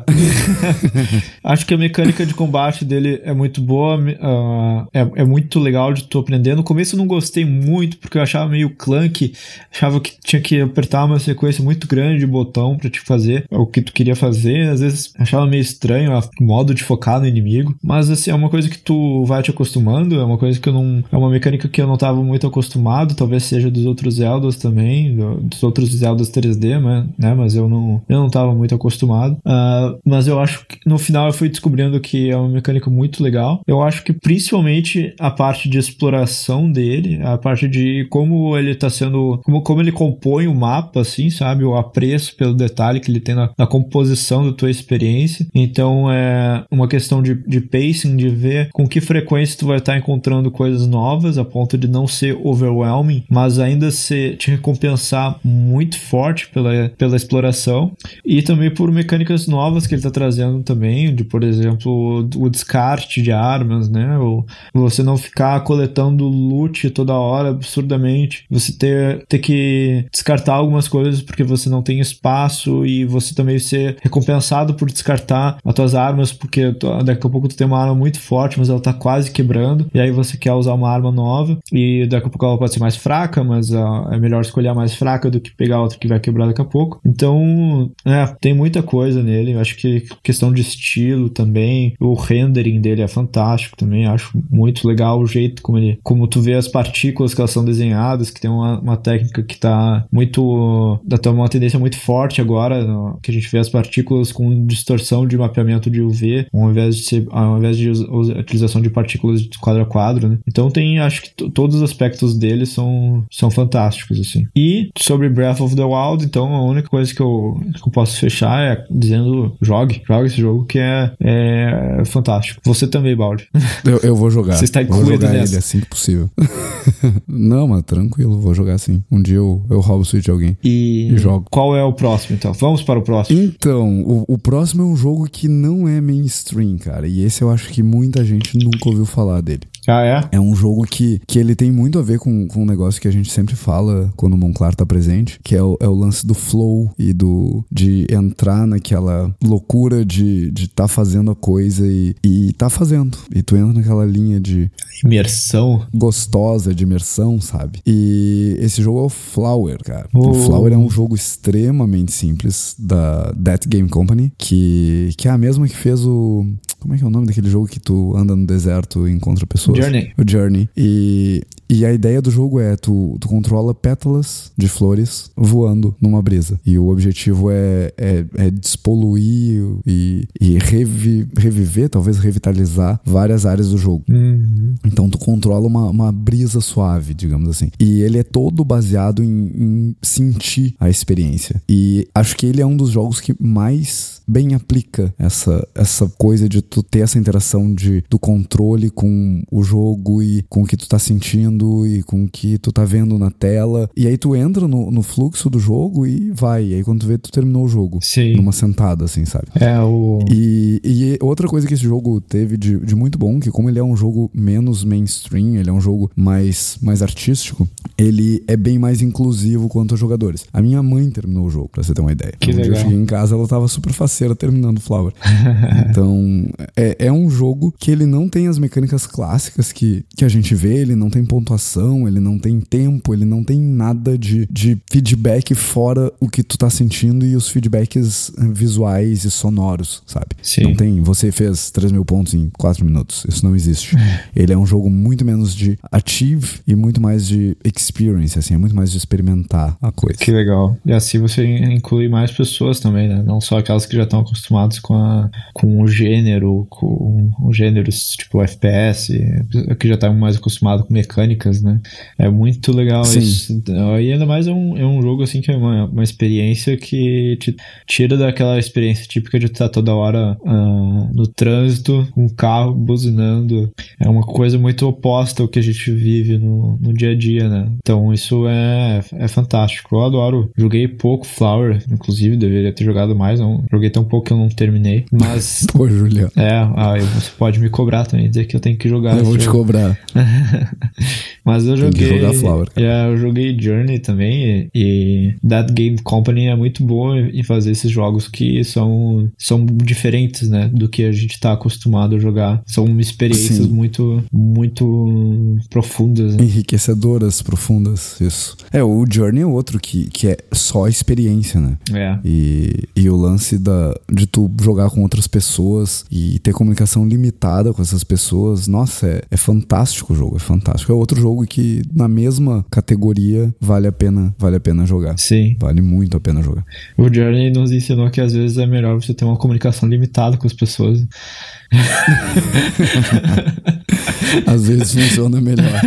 Acho que a mecânica de combate dele é muito boa, uh, é, é muito legal de tu aprender. No começo eu não gostei muito, porque eu achava meio clunky, achava que tinha que apertar uma sequência muito grande de botão para te fazer o que tu queria fazer. Às vezes achava meio estranho o modo de focar no inimigo, mas assim, é uma coisa que tu vai te acostumando, é uma coisa que eu não. É uma mecânica que eu não tava muito acostumado, talvez seja dos outros Zeldas também, dos outros Zeldas 3D, né? Mas eu não. Eu não estava muito acostumado. Uh, mas eu acho que no final eu fui descobrindo que é uma mecânica muito legal. Eu acho que principalmente a parte de exploração dele, a parte de como ele está sendo. Como, como ele compõe o mapa, assim, sabe? O apreço pelo detalhe que ele tem na, na composição da tua experiência. Então é uma questão de, de pacing, de ver com que frequência tu vai estar encontrando coisas novas, a ponto de não ser overwhelming, mas ainda ser, te recompensar muito forte pela, pela exploração. E também por mecânicas novas que ele está trazendo também, de por exemplo, o descarte de armas, né? Ou você não ficar coletando loot toda hora absurdamente, você ter, ter que descartar algumas coisas porque você não tem espaço e você também ser recompensado por descartar as tuas armas porque daqui a pouco tu tem uma arma muito forte, mas ela tá quase quebrando e aí você quer usar uma arma nova e daqui a pouco ela pode ser mais fraca, mas é melhor escolher a mais fraca do que pegar outra que vai quebrar daqui a pouco. Então, é, tem muita coisa nele. Eu acho que questão de estilo também. O rendering dele é fantástico também. Acho muito legal o jeito como ele. Como tu vê as partículas que elas são desenhadas, que tem uma, uma técnica que tá muito. Tá uma tendência muito forte agora, no, que a gente vê as partículas com distorção de mapeamento de UV, ao invés de ser, ao invés de utilização de partículas de quadro a quadro, né? Então tem, acho que todos os aspectos dele são, são fantásticos, assim. E sobre Breath of the Wild, então a única coisa que eu, que eu posso fechar é dizendo: jogue, jogue esse jogo que é, é fantástico. Você também, Balde. Eu, eu vou jogar. Você está incluído vou jogar nessa. ele assim que possível. Não, mas tranquilo, vou jogar assim. Um dia eu, eu roubo o Switch de alguém e... e jogo. Qual é o próximo, então? Vamos para o próximo. Então, o, o próximo é um jogo que não é mainstream, cara. E esse eu acho que muita gente nunca ouviu falar dele. Ah, é? É um jogo que, que ele tem muito a ver com, com um negócio que a gente sempre fala quando o Monclar tá presente, que é o, é o lance do flow e do de entrar naquela loucura de de tá fazendo a coisa e, e tá fazendo. E tu entra naquela linha de imersão gostosa de imersão, sabe? E esse jogo é o Flower, cara. Oh. O Flower é um jogo extremamente simples da That Game Company, que, que é a mesma que fez o como é que é o nome daquele jogo que tu anda no deserto e encontra pessoas? Journey. O Journey. E, E a ideia do jogo é: tu, tu controla pétalas de flores voando numa brisa. E o objetivo é, é, é despoluir e, e revi, reviver, talvez revitalizar várias áreas do jogo. Uhum. Então tu controla uma, uma brisa suave, digamos assim. E ele é todo baseado em, em sentir a experiência. E acho que ele é um dos jogos que mais bem aplica essa, essa coisa de tu ter essa interação de, do controle com o jogo e com o que tu tá sentindo e com o que tu tá vendo na tela. E aí tu entra no, no fluxo do jogo e vai. E aí quando tu vê, tu terminou o jogo. Sim. Numa sentada, assim, sabe? É, o. E, e outra coisa que esse jogo teve de, de muito bom, que como ele é um jogo menos mainstream, ele é um jogo mais, mais artístico, ele é bem mais inclusivo quanto aos jogadores. A minha mãe terminou o jogo, pra você ter uma ideia. Que um dia eu legal. cheguei em casa, ela tava super terminando Flower. então, é, é um jogo que ele não tem as mecânicas clássicas que, que a gente vê, ele não tem pontuação, ele não tem tempo, ele não tem nada de, de feedback fora o que tu tá sentindo e os feedbacks eh, visuais e sonoros, sabe? Sim. Não tem, você fez 3 mil pontos em 4 minutos. Isso não existe. Ele é um jogo muito menos de achieve e muito mais de experience, assim, é muito mais de experimentar a coisa. Que legal. E assim você inclui mais pessoas também, né? Não só aquelas que já estão acostumadas com, a, com o gênero, com os gêneros tipo FPS, que já estão mais acostumados com mecânicas, né? É muito legal Sim. isso. E ainda mais é um, é um jogo assim que é uma, uma experiência que te tira daquela experiência típica de estar toda hora ah, no trânsito, com o carro buzinando. É uma coisa muito oposta ao que a gente vive no, no dia a dia, né? Então isso é, é fantástico. Eu adoro. Joguei pouco Flower, inclusive, deveria ter jogado mais. Não, joguei tão pouco que eu não terminei. Mas. Pô, Juliano, É, ah, você pode me cobrar também, dizer que eu tenho que jogar. eu vou te jogo. cobrar. Mas eu Tem que joguei. jogar Flower. É, eu joguei Journey também. E, e That Game Company é muito boa em fazer esses jogos que são, são diferentes, né? Do que a gente tá acostumado a jogar. São experiências Sim. muito, muito profundas. Né? Enriquecedoras, profundas, isso. É, o Journey é outro que, que é só experiência, né? É. E, e o lance da, de tu jogar com outras pessoas e ter comunicação limitada com essas pessoas, nossa, é, é fantástico o jogo, é fantástico. É outro jogo que na mesma categoria vale a pena, vale a pena jogar. Sim. Vale muito a pena jogar. O Journey nos ensinou que às vezes é melhor você ter uma comunicação limitada com as pessoas. Às vezes funciona melhor.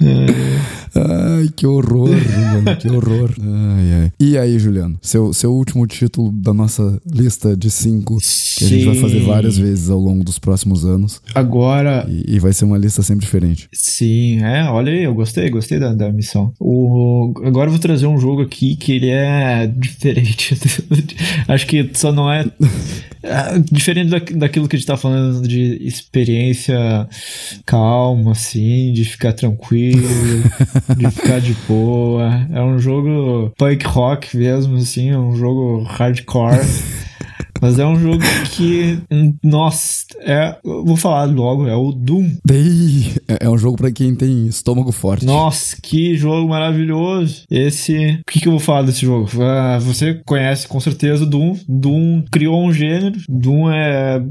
Ai, que horror, Juliano, que horror. Ai, ai. E aí, Juliano, seu, seu último título da nossa lista de cinco, que a gente vai fazer Sim. várias vezes ao longo dos próximos anos. Agora, E, e vai ser uma lista sempre diferente. Sim, é, olha aí, eu gostei, gostei da, da missão. O, agora eu vou trazer um jogo aqui que ele é diferente. Acho que só não é. é diferente da, daquilo que a gente tá falando de experiência calma, assim, de ficar tranquilo, de ficar de boa. É um jogo punk rock mesmo, assim, é um jogo hardcore. Mas é um jogo que, nossa, é, vou falar logo, é o Doom. Daí, é, é um jogo pra quem tem estômago forte. Nossa, que jogo maravilhoso. Esse. O que, que eu vou falar desse jogo? Ah, você conhece com certeza Doom. Doom criou um gênero. Doom é.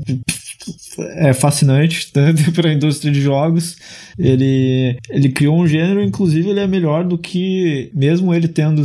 É fascinante né, para a indústria de jogos. Ele, ele criou um gênero, inclusive ele é melhor do que, mesmo ele tendo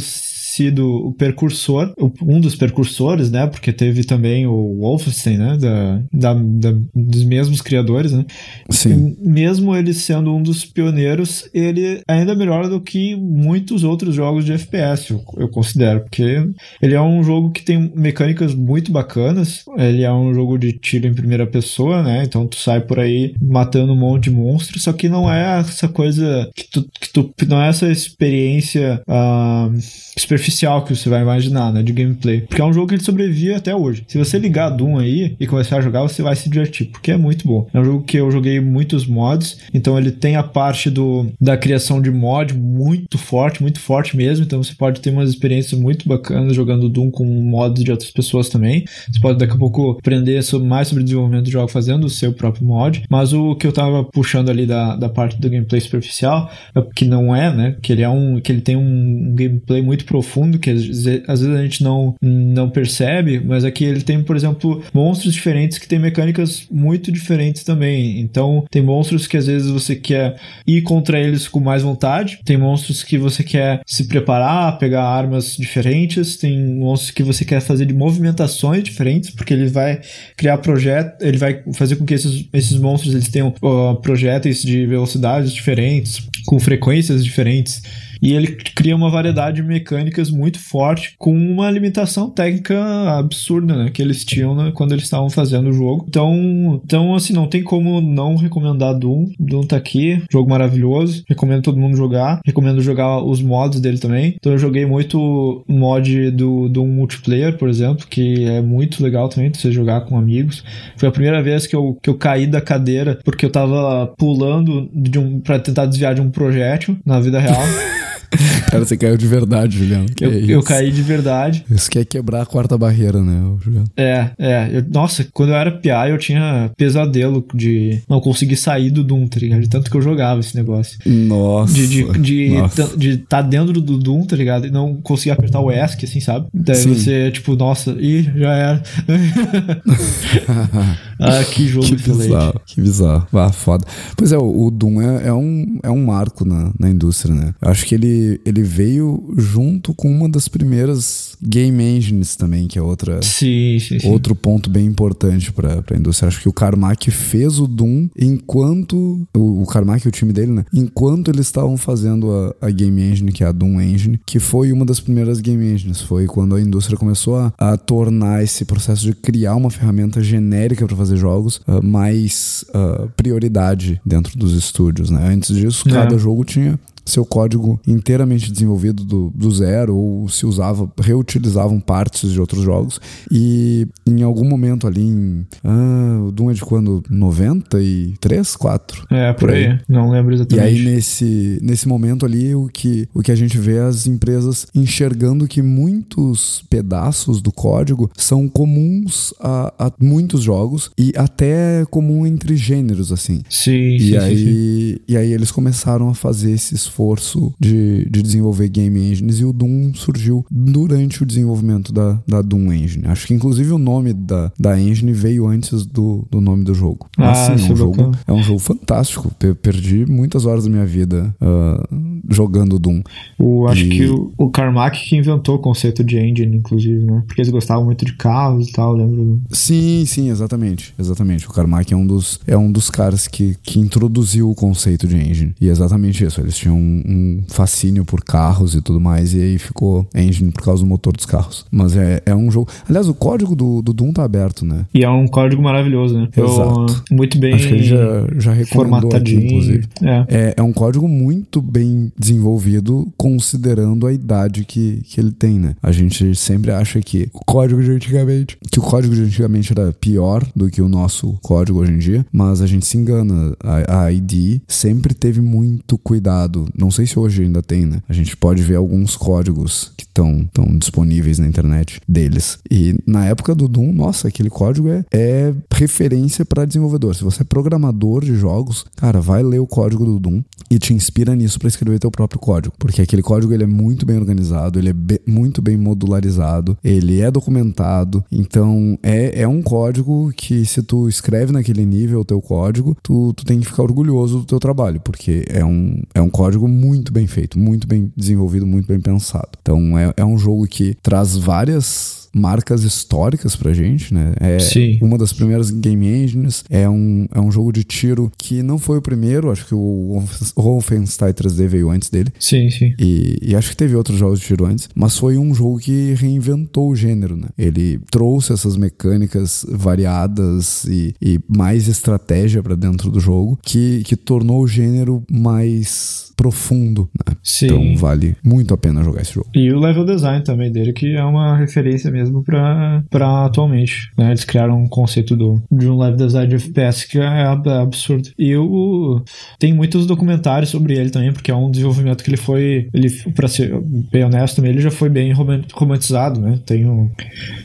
sido o precursor, um dos precursores, né? Porque teve também o Wolfenstein, né? Da, da, da- dos mesmos criadores, né? Sim. Mesmo ele sendo um dos pioneiros, ele ainda é melhor do que muitos outros jogos de FPS, eu, eu considero, porque ele é um jogo que tem mecânicas muito bacanas, ele é um jogo de tiro em primeira pessoa, né? Então tu sai por aí matando um monte de monstros, só que não é essa coisa que tu, que tu não é essa experiência ah, superficial que você vai imaginar, né? De gameplay. Porque é um jogo que ele sobrevive até hoje. Se você ligar Doom aí e começar a jogar, você vai se divertir, porque é muito bom. É um jogo que eu joguei muitos mods, então ele tem a parte do, da criação de mod muito forte, muito forte mesmo. Então você pode ter umas experiências muito bacanas jogando Doom com mods de outras pessoas também. Você pode daqui a pouco aprender mais sobre desenvolvimento de jogo fazendo o seu próprio mod. Mas o que eu tava puxando ali da, da parte do gameplay superficial, é que não é, né? Que ele é um. que ele tem um, um gameplay muito profundo profundo que às vezes, a gente não, não percebe, mas aqui ele tem, por exemplo, monstros diferentes que têm mecânicas muito diferentes também. Então, tem monstros que às vezes você quer ir contra eles com mais vontade, tem monstros que você quer se preparar, pegar armas diferentes, tem monstros que você quer fazer de movimentações diferentes, porque ele vai criar projeto, ele vai fazer com que esses, esses monstros eles tenham uh, projéteis de velocidades diferentes, com frequências diferentes e ele cria uma variedade de mecânicas muito forte com uma limitação técnica absurda, né, que eles tinham né, quando eles estavam fazendo o jogo. Então, então, assim, não tem como não recomendar Doom. Doom tá aqui, jogo maravilhoso, recomendo todo mundo jogar, recomendo jogar os mods dele também. Então eu joguei muito mod do Doom Multiplayer, por exemplo, que é muito legal também você jogar com amigos. Foi a primeira vez que eu, que eu caí da cadeira porque eu tava pulando de um, pra tentar desviar de um projétil na vida real. Cara, você caiu de verdade, Juliano. Eu, é eu caí de verdade. Isso quer quebrar a quarta barreira, né, Juliano? É, é. Eu, nossa, quando eu era PA, eu tinha pesadelo de não conseguir sair do Doom, tá ligado? De tanto que eu jogava esse negócio. Nossa. De estar de, de, de tá dentro do Doom, tá ligado? E não conseguir apertar o ESC, assim, sabe? Daí Sim. você, tipo, nossa, ih, já era. ah, que jogo que bizarro, que bizarro. Ah, foda. Pois é, o, o Doom é, é, um, é um marco na, na indústria, né? Eu acho que ele ele, veio junto com uma das primeiras game engines também, que é outra, sim, sim, sim. outro ponto bem importante para a indústria. Acho que o Carmack fez o Doom enquanto o, o Carmack e o time dele, né? Enquanto eles estavam fazendo a, a, game engine, que é a Doom Engine, que foi uma das primeiras game engines. Foi quando a indústria começou a, a tornar esse processo de criar uma ferramenta genérica para fazer jogos uh, mais uh, prioridade dentro dos estúdios, né? Antes disso, é. cada jogo tinha seu código inteiramente desenvolvido do, do zero ou se usava, reutilizavam partes de outros jogos. E em algum momento ali em. Ah, o Doom é de quando? 93, 4? É, por, por aí. aí. Não lembro exatamente. E aí nesse, nesse momento ali o que, o que a gente vê é as empresas enxergando que muitos pedaços do código são comuns a, a muitos jogos e até comum entre gêneros, assim. Sim, e sim, aí, sim, sim. E aí eles começaram a fazer esses esforço de, de desenvolver game engines e o Doom surgiu durante o desenvolvimento da, da Doom Engine. Acho que inclusive o nome da, da engine veio antes do, do nome do jogo. Mas ah, sim, é um, jogo, é um jogo fantástico. Perdi muitas horas da minha vida uh, jogando Doom. O, acho e... que o, o Carmack que inventou o conceito de engine, inclusive, né? Porque eles gostavam muito de carros e tal, lembro. Sim, sim, exatamente. Exatamente. O Carmack é um dos, é um dos caras que, que introduziu o conceito de engine. E é exatamente isso. Eles tinham um, fascínio por carros e tudo mais, e aí ficou engine por causa do motor dos carros. Mas é, é um jogo. Aliás, o código do, do Doom tá aberto, né? E é um código maravilhoso, né? Exato. Eu, muito bem. Acho que ele já, já recomendou aqui, inclusive. É. é. É, um código muito bem desenvolvido, considerando a idade que, que ele tem, né? A gente sempre acha que o código de antigamente. Que o código de antigamente era pior do que o nosso código hoje em dia, mas a gente se engana. A, a ID sempre teve muito cuidado não sei se hoje ainda tem, né? A gente pode ver alguns códigos que estão disponíveis na internet deles. E na época do Doom, nossa, aquele código é, é referência para desenvolvedor. Se você é programador de jogos, cara, vai ler o código do Doom e te inspira nisso para escrever teu próprio código, porque aquele código ele é muito bem organizado, ele é be muito bem modularizado, ele é documentado. Então é, é um código que se tu escreve naquele nível o teu código, tu, tu tem que ficar orgulhoso do teu trabalho, porque é um, é um código muito bem feito, muito bem desenvolvido, muito bem pensado. Então é, é um jogo que traz várias marcas históricas pra gente, né? É Sim. uma das primeiras game engines, é um, é um jogo de tiro que não foi o primeiro, acho que o Wolfenstein 3D veio antes dele. Sim, sim. E, e acho que teve outros jogos de tiro antes, mas foi um jogo que reinventou o gênero, né? Ele trouxe essas mecânicas variadas e, e mais estratégia para dentro do jogo, que, que tornou o gênero mais profundo, né? Sim. Então vale muito a pena jogar esse jogo. E o level design também dele, que é uma referência mesmo pra, pra atualmente. Né? Eles criaram um conceito do, de um live design de FPS que é absurdo. E eu tem muitos documentários sobre ele também, porque é um desenvolvimento que ele foi, ele para ser bem honesto também, ele já foi bem romantizado, né? Tem um,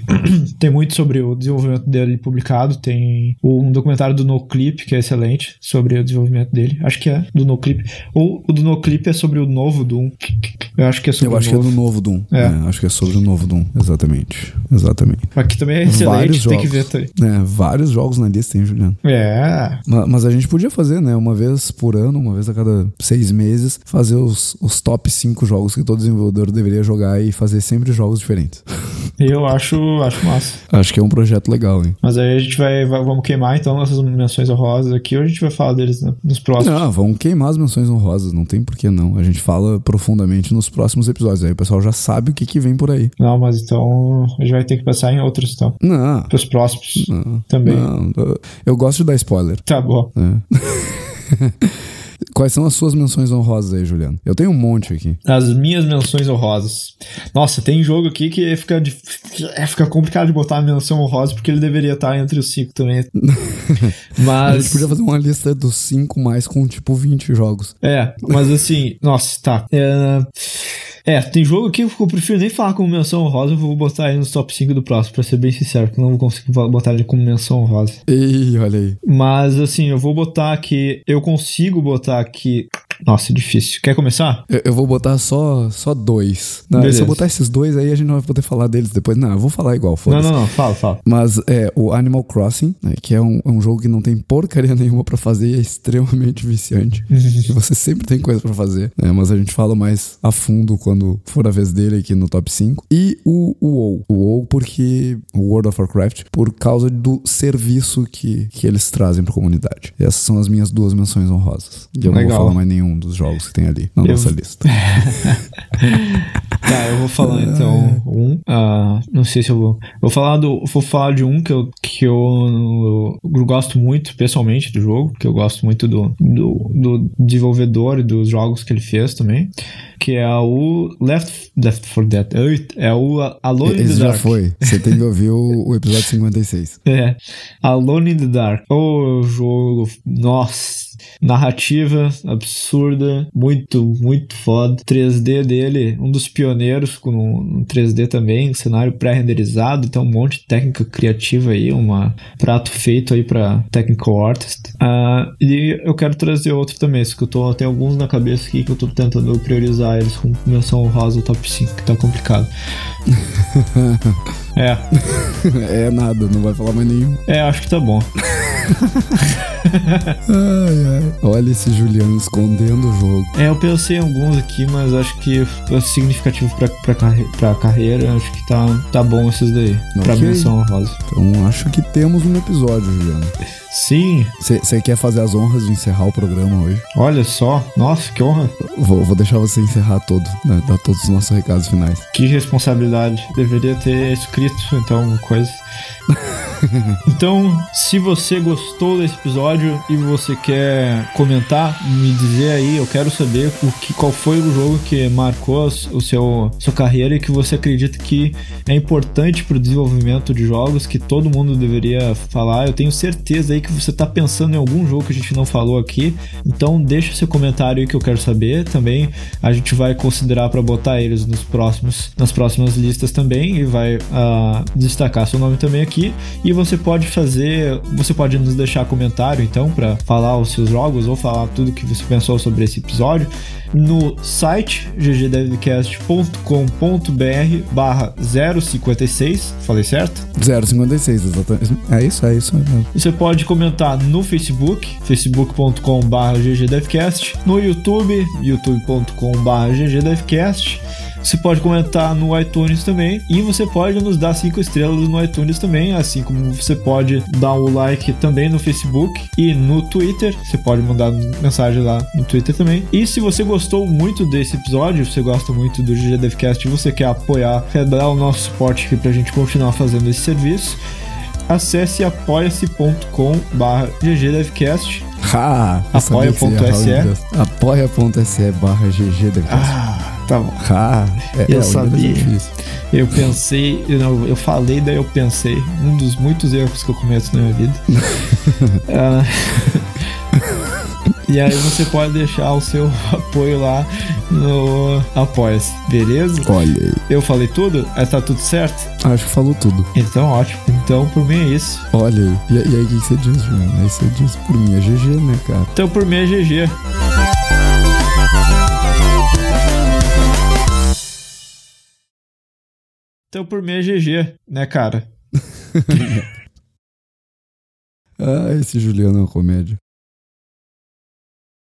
tem muito sobre o desenvolvimento dele publicado, tem um documentário do NoClip que é excelente sobre o desenvolvimento dele. Acho que é do NoClip. Ou o do NoClip é sobre o novo Doom. Eu acho que é sobre Eu acho o novo. que é do novo Doom. É. É, acho que é sobre o novo Doom. Exatamente. Exatamente. Aqui também é excelente, Vários tem que ver jogos. também. É, vários jogos na lista, hein, Juliano? É, Ma- Mas a gente podia fazer, né? Uma vez por ano, uma vez a cada seis meses, fazer os, os top 5 jogos que todo desenvolvedor deveria jogar e fazer sempre jogos diferentes. eu acho, acho massa. Acho que é um projeto legal, hein? Mas aí a gente vai, vai- vamos queimar então nossas menções honrosas aqui, ou a gente vai falar deles né, nos próximos. Não, vamos queimar as menções honrosas, não tem por que não. A gente fala profundamente nos próximos episódios. Aí o pessoal já sabe o que, que vem por aí. Não, mas então a gente vai ter que pensar em outros então. Não, Pros próximos não. também. não. Eu- gosto de dar spoiler. Tá bom. né? Quais são as suas menções honrosas aí, Juliano? Eu tenho um monte aqui. As minhas menções honrosas. Nossa, tem jogo aqui que fica, dif- é, fica complicado de botar a menção honrosa porque ele deveria estar entre os cinco também. A gente Mas. podia fazer uma lista dos 5 mais com tipo 20 jogos. É, mas assim, nossa, tá. É, é, tem jogo aqui que eu prefiro nem falar como menção honrosa, eu vou botar ele nos top 5 do próximo, pra ser bem sincero, porque eu não vou conseguir botar ele como menção honrosa. Ei, olha aí. Mas assim, eu vou botar aqui. Eu consigo botar aqui. Nossa, é difícil. Quer começar? Eu, eu vou botar só, só dois. Não, se eu botar esses dois aí, a gente não vai poder falar deles depois. Não, eu vou falar igual, Não, não, não, fala, fala. Mas é o Animal Crossing, né, que é um, é um jogo que não tem porcaria nenhuma pra fazer e é extremamente viciante. e você sempre tem coisa pra fazer, né, mas a gente fala mais a fundo quando for a vez dele aqui no top 5. E o o WoW. O WoW porque o World of Warcraft por causa do serviço que, que eles trazem pra comunidade. E essas são as minhas duas menções honrosas. E eu não Legal. vou falar mais nenhum dos jogos que tem ali na Eu- nossa lista. Tá, eu vou falar então um. ah, não sei se eu vou. Vou falar do. Vou falar de um que eu, que eu, eu gosto muito, pessoalmente, do jogo, que eu gosto muito do, do, do desenvolvedor e dos jogos que ele fez também. Que é o Left, Left 4 Dead. É o Alone in Esse the já Dark. foi. Você tem que ouvir o, o episódio 56. É. Alone in the Dark. O jogo. Nossa. Narrativa absurda. Muito, muito foda. 3D dele, um dos pioneiros com um 3D também. Cenário pré-renderizado. Então, um monte de técnica criativa aí. Um prato feito aí pra Technical Artist. Ah, e eu quero trazer outro também. Que eu tô. Tem alguns na cabeça aqui que eu tô tentando priorizar eles com menção honrosa o top 5, que tá complicado. é. é nada, não vai falar mais nenhum. É, acho que tá bom. Ai, ai. Olha esse Juliano escondendo o jogo. É, eu pensei em alguns aqui, mas acho que é significativo pra, pra, carre pra carreira. Acho que tá, tá bom esses daí. Pra Ok. menção honrosa. Então acho que temos um episódio, Juliano. Sim, Você quer fazer as honras de encerrar o programa hoje? olha só. Nossa, que honra. Vou, vou deixar você encerrar todo, né? Dar todos os nossos recados finais. Que responsabilidade. Deveria ter escrito, então, coisa. então, se você gostou desse episódio e você quer comentar, me dizer aí, eu quero saber o que, qual foi o jogo que marcou o seu sua carreira e que você acredita que é importante para o desenvolvimento de jogos, que todo mundo deveria falar. Eu tenho certeza aí que você está pensando em algum jogo que a gente não falou aqui. Então, deixa seu comentário aí que eu quero saber. Também a gente vai considerar para botar eles nos próximos nas próximas listas também e vai ah, destacar seu nome também aqui. E você pode fazer, você pode nos deixar comentário então para falar os seus jogos ou falar tudo que você pensou sobre esse episódio no site ggdevcast.com.br barra 056, falei certo? 056, exatamente. É isso, é isso. Você pode comentar no Facebook, facebook.com.br ggdevcast, no YouTube, youtube.com.br ggdevcast. Você pode comentar no iTunes também e você pode nos dar cinco estrelas no iTunes também, assim como você pode dar o like também no Facebook e no Twitter. Você pode mandar mensagem lá no Twitter também. E se você gostou muito desse episódio, você gosta muito do GG Devcast e você quer apoiar, quer dar o nosso suporte aqui pra gente continuar fazendo esse serviço, acesse apoia-se.com barra ggdevcast Apoia.se. Apoia.se barra GG. Ah, Tá bom. Ah, é, Eu é, sabia. é. Eu pensei, eu, não, eu falei, daí eu pensei. Um dos muitos erros que eu cometo na minha vida. Ah, e aí você pode deixar o seu apoio lá no Apoia-se, beleza? Olha aí. Eu falei tudo? Aí tá tudo certo? Acho que falou tudo. Então ótimo. Então por mim é isso. Olha aí. E, e aí, o que você diz, Juliano? Aí você diz por mim, é GG, né, cara? Então por mim é GG. Então por mim é GG, né, cara? Ah, esse Juliano é uma comédia.